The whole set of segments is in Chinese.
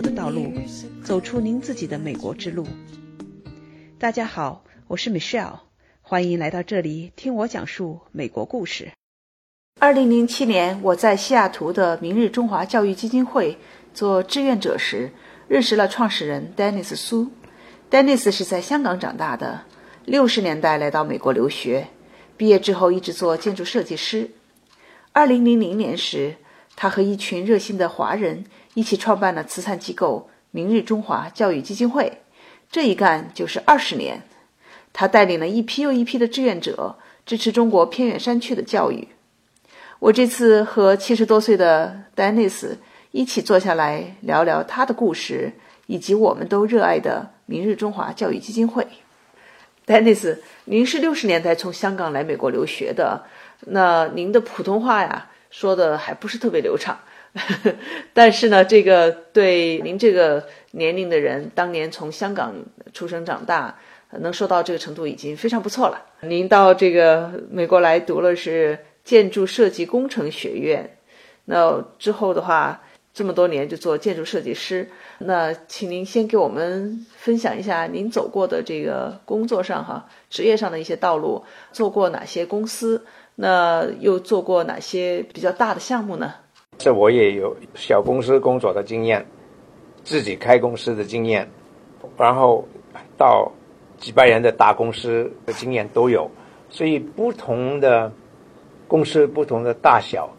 的道路，走出您自己的美国之路。大家好，我是 Michelle，欢迎来到这里听我讲述美国故事。二零零七年，我在西雅图的明日中华教育基金会做志愿者时，认识了创始人 Dennis 苏。Dennis 是在香港长大的，六十年代来到美国留学，毕业之后一直做建筑设计师。二零零零年时，他和一群热心的华人一起创办了慈善机构明日中华教育基金会，这一干就是二十年。他带领了一批又一批的志愿者，支持中国偏远山区的教育。我这次和七十多岁的丹尼斯一起坐下来聊聊他的故事，以及我们都热爱的明日中华教育基金会。丹尼斯，您是六十年代从香港来美国留学的，那您的普通话呀？说的还不是特别流畅，但是呢，这个对您这个年龄的人，当年从香港出生长大，能说到这个程度已经非常不错了。您到这个美国来读了是建筑设计工程学院，那之后的话，这么多年就做建筑设计师。那请您先给我们分享一下您走过的这个工作上哈，职业上的一些道路，做过哪些公司。那又做过哪些比较大的项目呢？这我也有小公司工作的经验，自己开公司的经验，然后到几百人的大公司的经验都有。所以不同的公司不同的大小，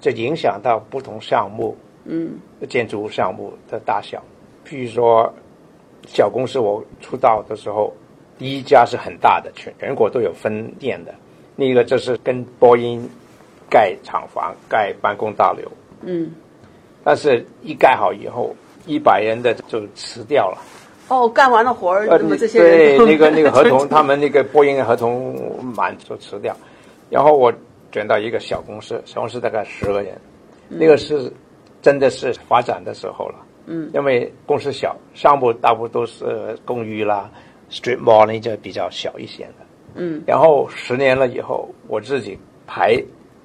这影响到不同项目，嗯，建筑项目的大小。譬如说，小公司我出道的时候，第一家是很大的，全全国都有分店的。另一个就是跟波音盖厂房、盖办公大楼，嗯，但是一盖好以后，一百人的就辞掉了。哦，干完了活儿，那么这些对 那个那个合同，他们那个播音合同满就辞掉。然后我转到一个小公司，小公司大概十个人，那个是真的是发展的时候了。嗯，因为公司小，项目大部分都是公寓啦，street mall 那就比较小一些的。嗯，然后十年了以后，我自己牌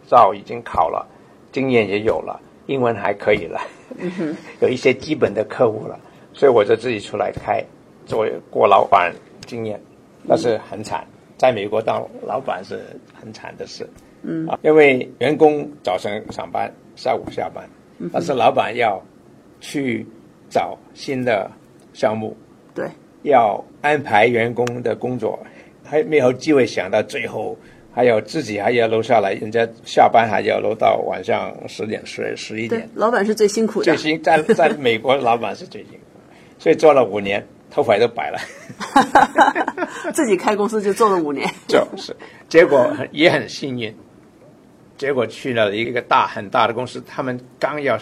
照已经考了，经验也有了，英文还可以了，有一些基本的客户了，所以我就自己出来开，做过老板经验，那是很惨，在美国当老板是很惨的事，嗯，因为员工早晨上班，下午下班，但是老板要去找新的项目，对，要安排员工的工作。还没有机会想到最后，还有自己还要留下来，人家下班还要留到晚上十点、十十一点。老板是最辛苦的。最辛在 在美国，老板是最辛苦，所以做了五年，头发都白了。自己开公司就做了五年。就是，结果也很幸运，结果去了一个大很大的公司，他们刚要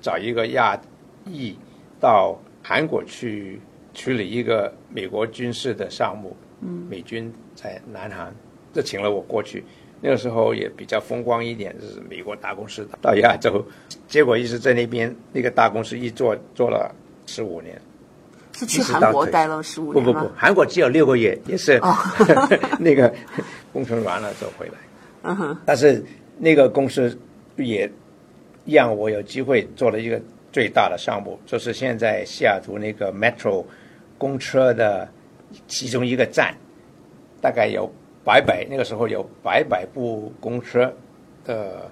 找一个亚裔到韩国去处理一个美国军事的项目。嗯美军在南韩，就请了我过去。那个时候也比较风光一点，就是美国大公司到亚洲，结果一直在那边那个大公司一做做了十五年。是去韩国待了十五年不不不，韩国只有六个月，也是 那个工程完了就回来。嗯哼。但是那个公司也让我有机会做了一个最大的项目，就是现在西雅图那个 Metro 公车的。其中一个站，大概有百百那个时候有白百部公车的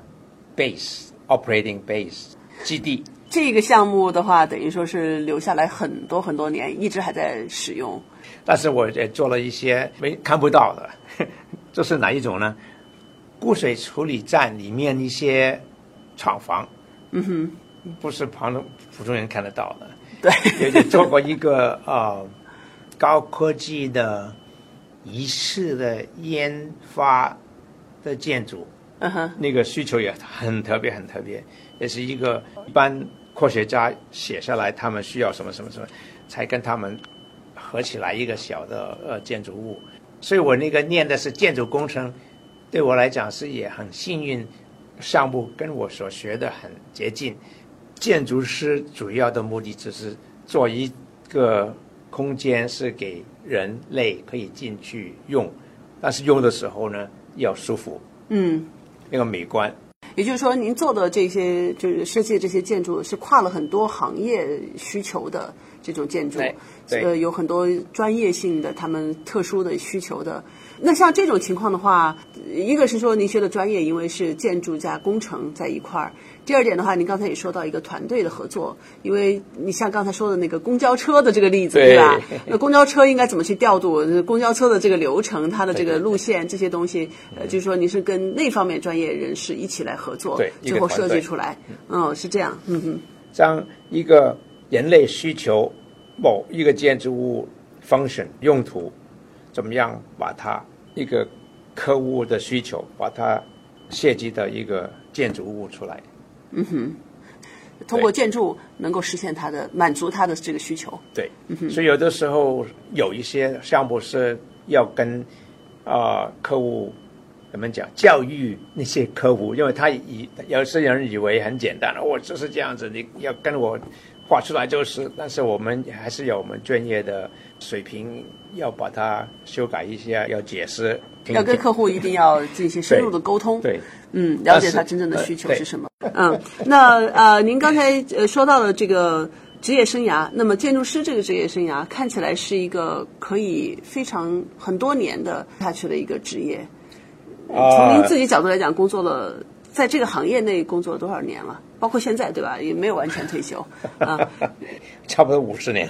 base operating base 基地。这个项目的话，等于说是留下来很多很多年，一直还在使用。但是我也做了一些没看不到的，这是哪一种呢？污水处理站里面一些厂房，嗯哼，不是旁的普通人看得到的。对，也做过一个啊。高科技的仪式的研发的建筑，嗯哼，那个需求也很特别，很特别，也是一个一般科学家写下来，他们需要什么什么什么，才跟他们合起来一个小的呃建筑物。所以我那个念的是建筑工程，对我来讲是也很幸运，项目跟我所学的很接近。建筑师主要的目的就是做一个。空间是给人类可以进去用，但是用的时候呢要舒服，嗯，那个美观。也就是说，您做的这些就是设计这些建筑是跨了很多行业需求的这种建筑，呃，有很多专业性的、他们特殊的需求的。那像这种情况的话，一个是说您学的专业，因为是建筑加工程在一块儿；第二点的话，您刚才也说到一个团队的合作，因为你像刚才说的那个公交车的这个例子，对吧？那公交车应该怎么去调度？公交车的这个流程，它的这个路线这些东西，呃，就是说您是跟那方面专业人士一起来合作，最后设计出来。嗯，是这样。嗯哼，将一个人类需求某一个建筑物 function 用途，怎么样把它。一个客户的需求，把它设计的一个建筑物出来。嗯哼，通过建筑能够实现它的满足它的这个需求。对，所以有的时候有一些项目是要跟啊客户怎么讲教育那些客户，因为他以有些人以为很简单，我就是这样子，你要跟我画出来就是，但是我们还是有我们专业的。水平要把它修改一下，要解释，要跟客户一定要进行深入的沟通，对，嗯，了解他真正的需求是什么。嗯，那呃，您刚才呃说到了这个职业生涯，那么建筑师这个职业生涯看起来是一个可以非常很多年的下去的一个职业。从您自己角度来讲，工作了在这个行业内工作了多少年了？包括现在对吧？也没有完全退休 啊，差不多五十年。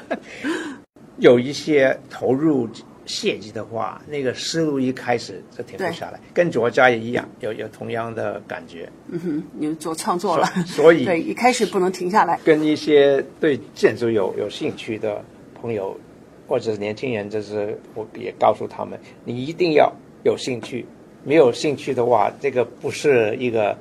有一些投入设计的话，那个思路一开始就停不下来，跟作家也一样，有有同样的感觉。嗯哼，你做创作了，所以对一开始不能停下来。跟一些对建筑有有兴趣的朋友或者是年轻人，就是我也告诉他们，你一定要有兴趣，没有兴趣的话，这个不是一个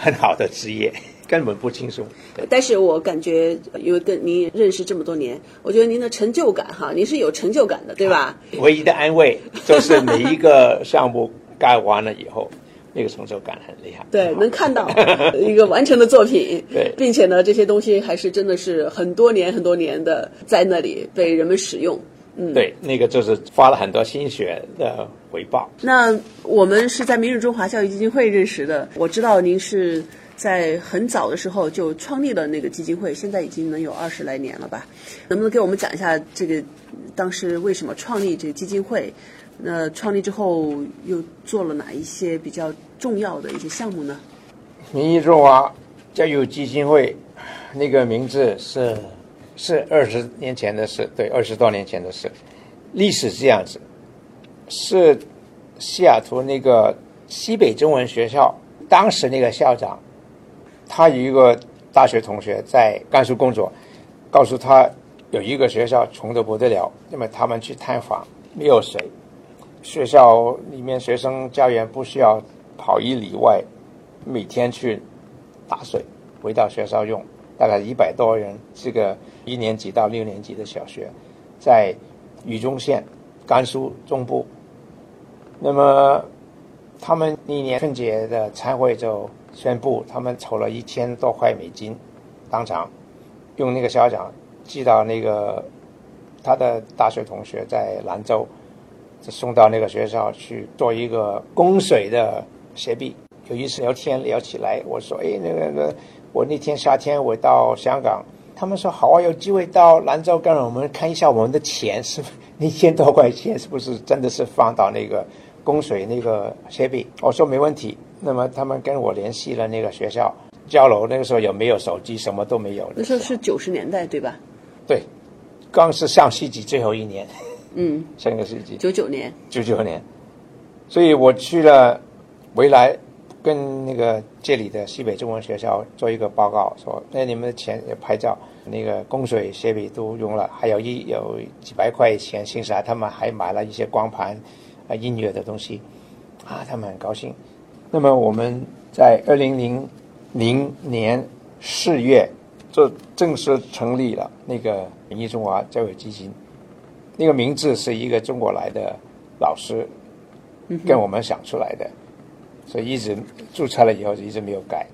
很好的职业。根本不轻松，但是我感觉，因为跟您认识这么多年，我觉得您的成就感哈，您是有成就感的，对吧？唯一的安慰就是每一个项目盖完了以后，那个成就感很厉害。对，能看到一个完成的作品，对，并且呢，这些东西还是真的是很多年很多年的在那里被人们使用。嗯，对，那个就是花了很多心血的回报。那我们是在明日中华教育基金会认识的，我知道您是。在很早的时候就创立了那个基金会，现在已经能有二十来年了吧？能不能给我们讲一下这个当时为什么创立这个基金会？那创立之后又做了哪一些比较重要的一些项目呢？民意中华教育基金会那个名字是是二十年前的事，对，二十多年前的事。历史是这样子，是西雅图那个西北中文学校当时那个校长。他有一个大学同学在甘肃工作，告诉他有一个学校穷得不得了，那么他们去探访，没有水，学校里面学生教员不需要跑一里外，每天去打水回到学校用，大概一百多人，这个一年级到六年级的小学，在榆中县，甘肃中部，那么他们一年春节的参会就。宣布他们筹了一千多块美金，当场用那个校长寄到那个他的大学同学在兰州，送到那个学校去做一个供水的协壁。有一次聊天聊起来，我说：“哎，那个那个，我那天夏天我到香港，他们说好啊，有机会到兰州跟我们看一下我们的钱是一千多块钱是不是真的是放到那个供水那个设备？”我说：“没问题。”那么他们跟我联系了那个学校交流，那个时候有没有手机？什么都没有。那时候是九十年代，对吧？对，刚是上世纪最后一年。嗯，上个世纪。九九年。九九年，所以我去了，回来跟那个这里的西北中文学校做一个报告，说那你们的钱也拍照，那个供水设备都用了，还有一有几百块钱，其实他们还买了一些光盘啊音乐的东西，啊，他们很高兴。那么我们在二零零零年四月就正式成立了那个民意中华教育基金，那个名字是一个中国来的老师跟我们想出来的，所以一直注册了以后就一直没有改。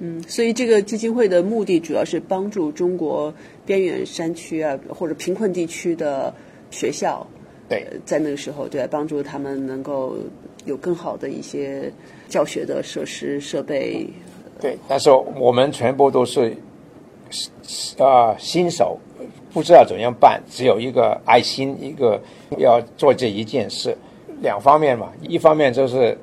嗯，所以这个基金会的目的主要是帮助中国边远山区啊或者贫困地区的学校。对，在那个时候，对，帮助他们能够有更好的一些教学的设施设备。对，但是我们全部都是啊新手，不知道怎样办，只有一个爱心，一个要做这一件事，两方面嘛，一方面就是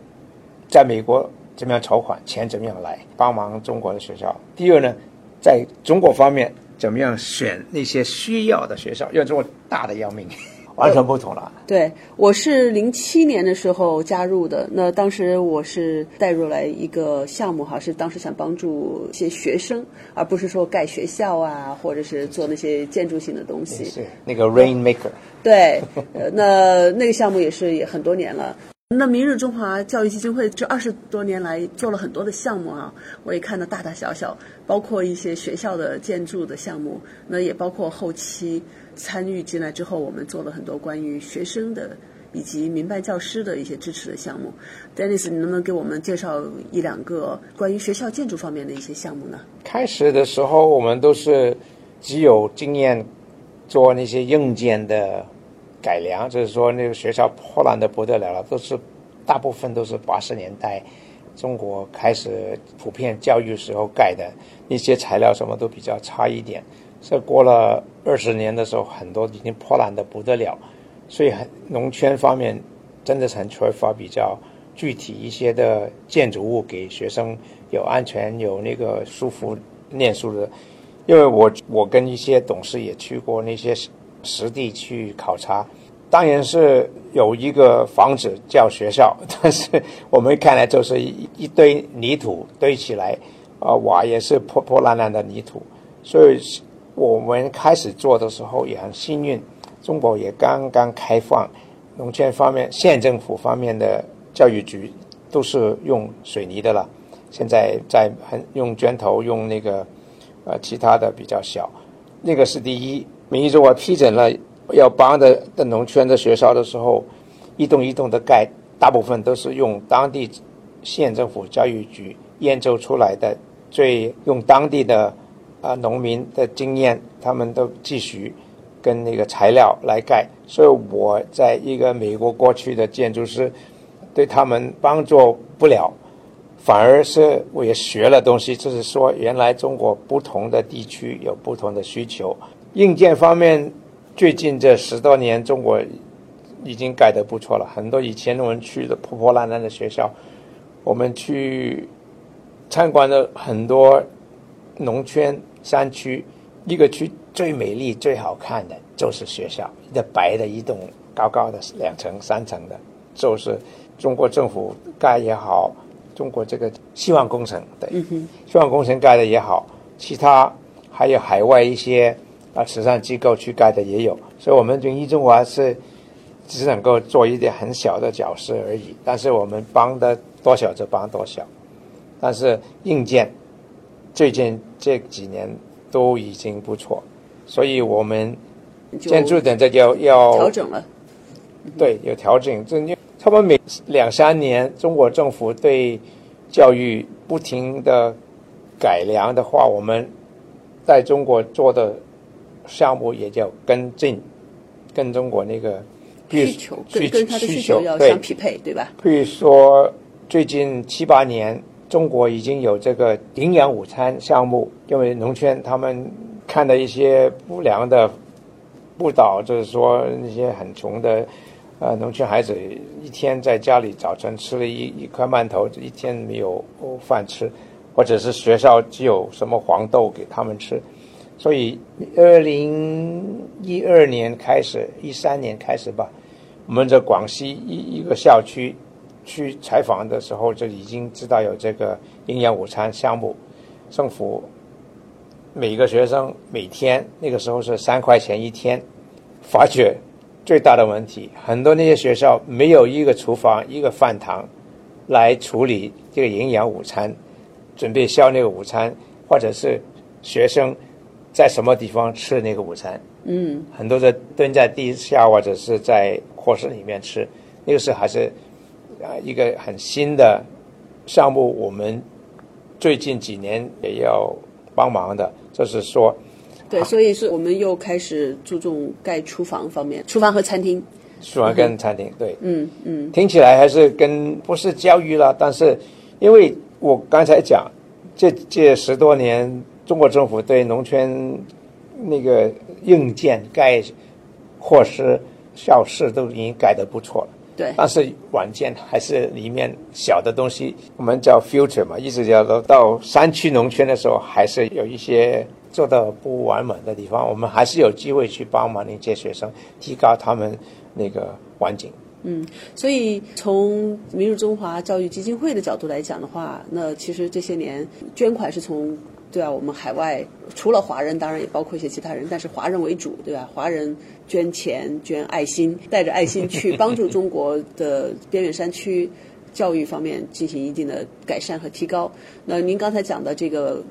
在美国怎么样筹款，钱怎么样来帮忙中国的学校；第二呢，在中国方面怎么样选那些需要的学校，因为中国大的要命。完全不同了。对，我是零七年的时候加入的。那当时我是带入来一个项目哈，是当时想帮助一些学生，而不是说盖学校啊，或者是做那些建筑性的东西。是那个 Rainmaker。对，呃，那那个项目也是也很多年了。那明日中华教育基金会这二十多年来做了很多的项目啊，我也看到大大小小，包括一些学校的建筑的项目，那也包括后期。参与进来之后，我们做了很多关于学生的以及民办教师的一些支持的项目。Dennis，你能不能给我们介绍一两个关于学校建筑方面的一些项目呢？开始的时候，我们都是只有经验做那些硬件的改良，就是说那个学校破烂的不得了了，都是大部分都是八十年代中国开始普遍教育时候盖的，一些材料什么都比较差一点。这过了二十年的时候，很多已经破烂的不得了，所以很农村方面真的是很缺乏比较具体一些的建筑物给学生有安全、有那个舒服念书的。因为我我跟一些董事也去过那些实地去考察，当然是有一个房子叫学校，但是我们看来就是一堆泥土堆起来，啊瓦也是破破烂烂的泥土，所以。我们开始做的时候也很幸运，中国也刚刚开放，农村方面县政府方面的教育局都是用水泥的了，现在在很用砖头用那个呃其他的比较小，那个是第一。民意中国批准了要帮的的农村的学校的时候，一栋一栋的盖，大部分都是用当地县政府教育局研究出来的，最用当地的。啊，农民的经验，他们都继续跟那个材料来盖，所以我在一个美国过去的建筑师，对他们帮助不了，反而是我也学了东西，就是说原来中国不同的地区有不同的需求。硬件方面，最近这十多年中国已经改得不错了，很多以前我们去的破破烂烂的学校，我们去参观了很多农村。山区一个区最美丽、最好看的就是学校，一个白的一栋高高的两层、三层的，就是中国政府盖也好，中国这个希望工程对，希望工程盖的也好，其他还有海外一些啊慈善机构去盖的也有，所以我们云一中华是只能够做一点很小的角色而已，但是我们帮的多少就帮多少，但是硬件。最近这几年都已经不错，所以我们建筑等这就要调整了。对，有调整。这差不多每两三年，中国政府对教育不停的改良的话，我们在中国做的项目也叫跟进，跟中国那个需求跟跟他的需求要相匹配，对吧？比如说最近七八年。中国已经有这个营养午餐项目，因为农村他们看到一些不良的不导，就是说那些很穷的呃农村孩子一天在家里早晨吃了一一块馒头，一天没有饭吃，或者是学校只有什么黄豆给他们吃，所以二零一二年开始，一三年开始吧，我们在广西一一个校区。去采访的时候就已经知道有这个营养午餐项目，政府每个学生每天那个时候是三块钱一天，发觉最大的问题，很多那些学校没有一个厨房一个饭堂来处理这个营养午餐，准备校内午餐，或者是学生在什么地方吃那个午餐，嗯，很多的蹲在地下或者是在课室里面吃，那个是还是。啊，一个很新的项目，我们最近几年也要帮忙的，就是说，对，所以是我们又开始注重盖厨房方面，厨房和餐厅，厨房跟餐厅，对，嗯嗯，听起来还是跟不是教育了，但是因为我刚才讲，这这十多年，中国政府对农村那个硬件盖或是教室都已经改得不错了。对，但是软件还是里面小的东西，我们叫 future 嘛，一直叫到到山区农村的时候，还是有一些做的不完满的地方，我们还是有机会去帮忙那些学生，提高他们那个环境。嗯，所以从明日中华教育基金会的角度来讲的话，那其实这些年捐款是从。对啊，我们海外除了华人，当然也包括一些其他人，但是华人为主，对吧？华人捐钱、捐爱心，带着爱心去帮助中国的边远山区教育方面进行一定的改善和提高。那您刚才讲的这个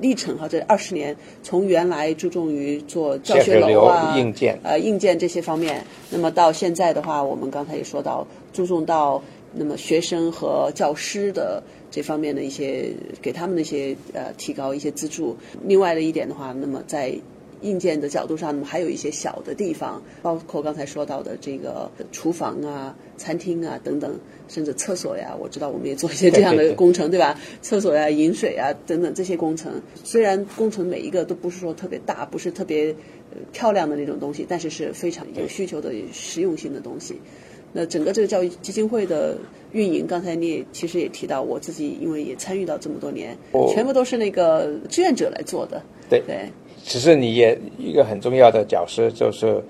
历程哈，这二十年，从原来注重于做教学楼啊、硬件呃硬件这些方面，那么到现在的话，我们刚才也说到注重到那么学生和教师的。这方面的一些给他们的一些呃提高一些资助。另外的一点的话，那么在硬件的角度上，还有一些小的地方，包括刚才说到的这个厨房啊、餐厅啊等等，甚至厕所呀，我知道我们也做一些这样的工程，对吧？厕所呀、饮水啊等等这些工程，虽然工程每一个都不是说特别大，不是特别漂亮的那种东西，但是是非常有需求的实用性的东西。那整个这个教育基金会的运营，刚才你也其实也提到，我自己因为也参与到这么多年，全部都是那个志愿者来做的。对对，其实你也一个很重要的角色就是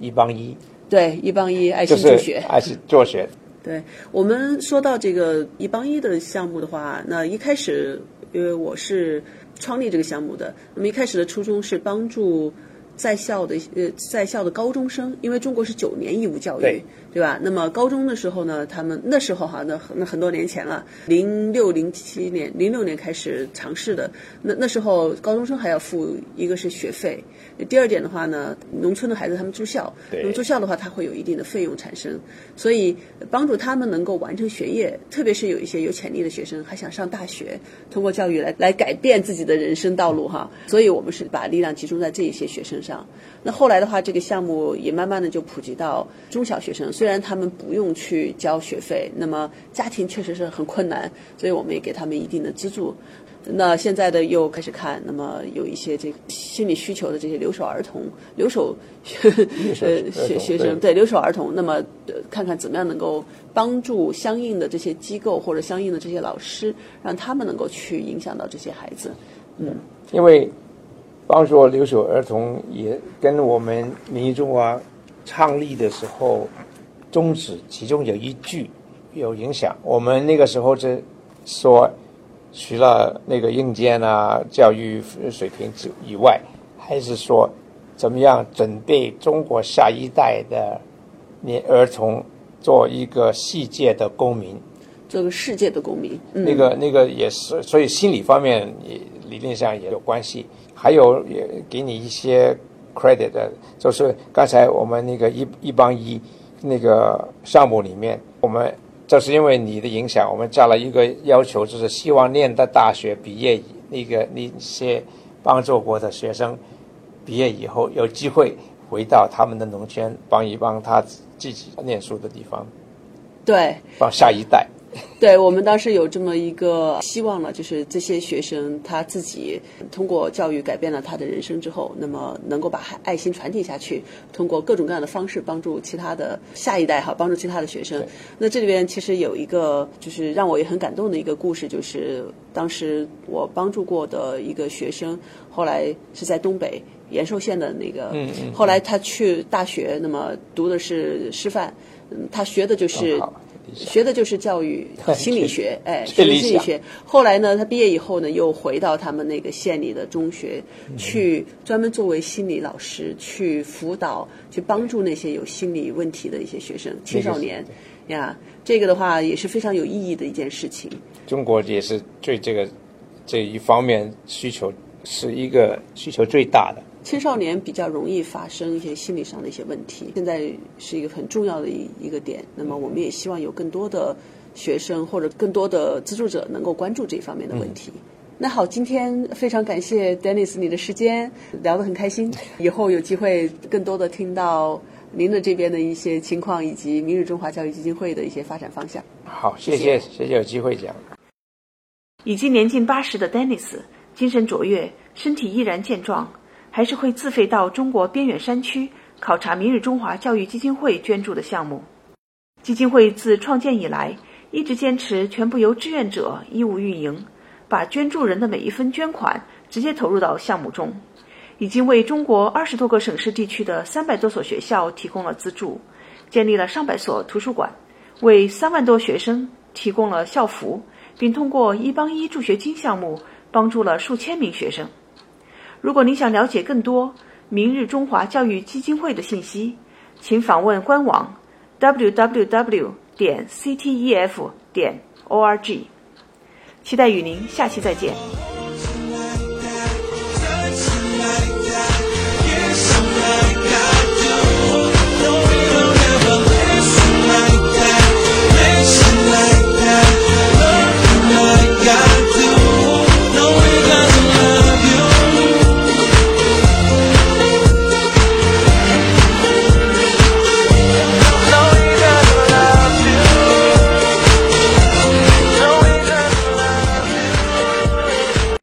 一帮一。对，一帮一爱心助学，爱心助学。对我们说到这个一帮一的项目的话，那一开始因为我是创立这个项目的，那么一开始的初衷是帮助。在校的呃，在校的高中生，因为中国是九年义务教育，对吧？那么高中的时候呢，他们那时候哈，那那很多年前了，零六零七年，零六年开始尝试的。那那时候高中生还要付一个是学费，第二点的话呢，农村的孩子他们住校，那么住校的话，他会有一定的费用产生，所以帮助他们能够完成学业，特别是有一些有潜力的学生还想上大学，通过教育来来改变自己的人生道路哈。所以我们是把力量集中在这一些学生。上，那后来的话，这个项目也慢慢的就普及到中小学生。虽然他们不用去交学费，那么家庭确实是很困难，所以我们也给他们一定的资助。那现在的又开始看，那么有一些这个心理需求的这些留守儿童、留守呃学学生，对留守儿童，那么看看怎么样能够帮助相应的这些机构或者相应的这些老师，让他们能够去影响到这些孩子。嗯，因为。帮助留守儿童也跟我们民众啊倡立的时候宗旨，其中有一句有影响。我们那个时候是说，除了那个硬件啊、教育水平之以外，还是说怎么样准备中国下一代的年儿童做一个世界的公民，做个世界的公民。那个那个也是，所以心理方面也理论上也有关系。还有也给你一些 credit 的，就是刚才我们那个一一帮一那个项目里面，我们就是因为你的影响，我们加了一个要求，就是希望念的大学毕业那个那些帮助过的学生毕业以后有机会回到他们的农村，帮一帮他自己念书的地方，对，帮下一代。对我们当时有这么一个希望了，就是这些学生他自己通过教育改变了他的人生之后，那么能够把爱心传递下去，通过各种各样的方式帮助其他的下一代哈，帮助其他的学生。那这里边其实有一个就是让我也很感动的一个故事，就是当时我帮助过的一个学生，后来是在东北延寿县的那个，后来他去大学，那么读的是师范，嗯，他学的就是。学的就是教育心理学，哎，学心理学。后来呢，他毕业以后呢，又回到他们那个县里的中学，去专门作为心理老师，去辅导、去帮助那些有心理问题的一些学生、青少年。呀，这个的话也是非常有意义的一件事情。中国也是对这个这一方面需求是一个需求最大的。青少年比较容易发生一些心理上的一些问题，现在是一个很重要的一一个点。那么，我们也希望有更多的学生或者更多的资助者能够关注这方面的问题。那好，今天非常感谢 Dennis 你的时间，聊得很开心。以后有机会更多的听到您的这边的一些情况，以及明日中华教育基金会的一些发展方向。好，谢谢，谢谢有机会讲。已经年近八十的 Dennis，精神卓越，身体依然健壮，还是会自费到中国边远山区考察明日中华教育基金会捐助的项目。基金会自创建以来，一直坚持全部由志愿者义务运营，把捐助人的每一分捐款直接投入到项目中。已经为中国二十多个省市地区的三百多所学校提供了资助，建立了上百所图书馆，为三万多学生提供了校服。并通过一帮一助学金项目帮助了数千名学生。如果您想了解更多明日中华教育基金会的信息，请访问官网 www 点 ctef 点 org。期待与您下期再见。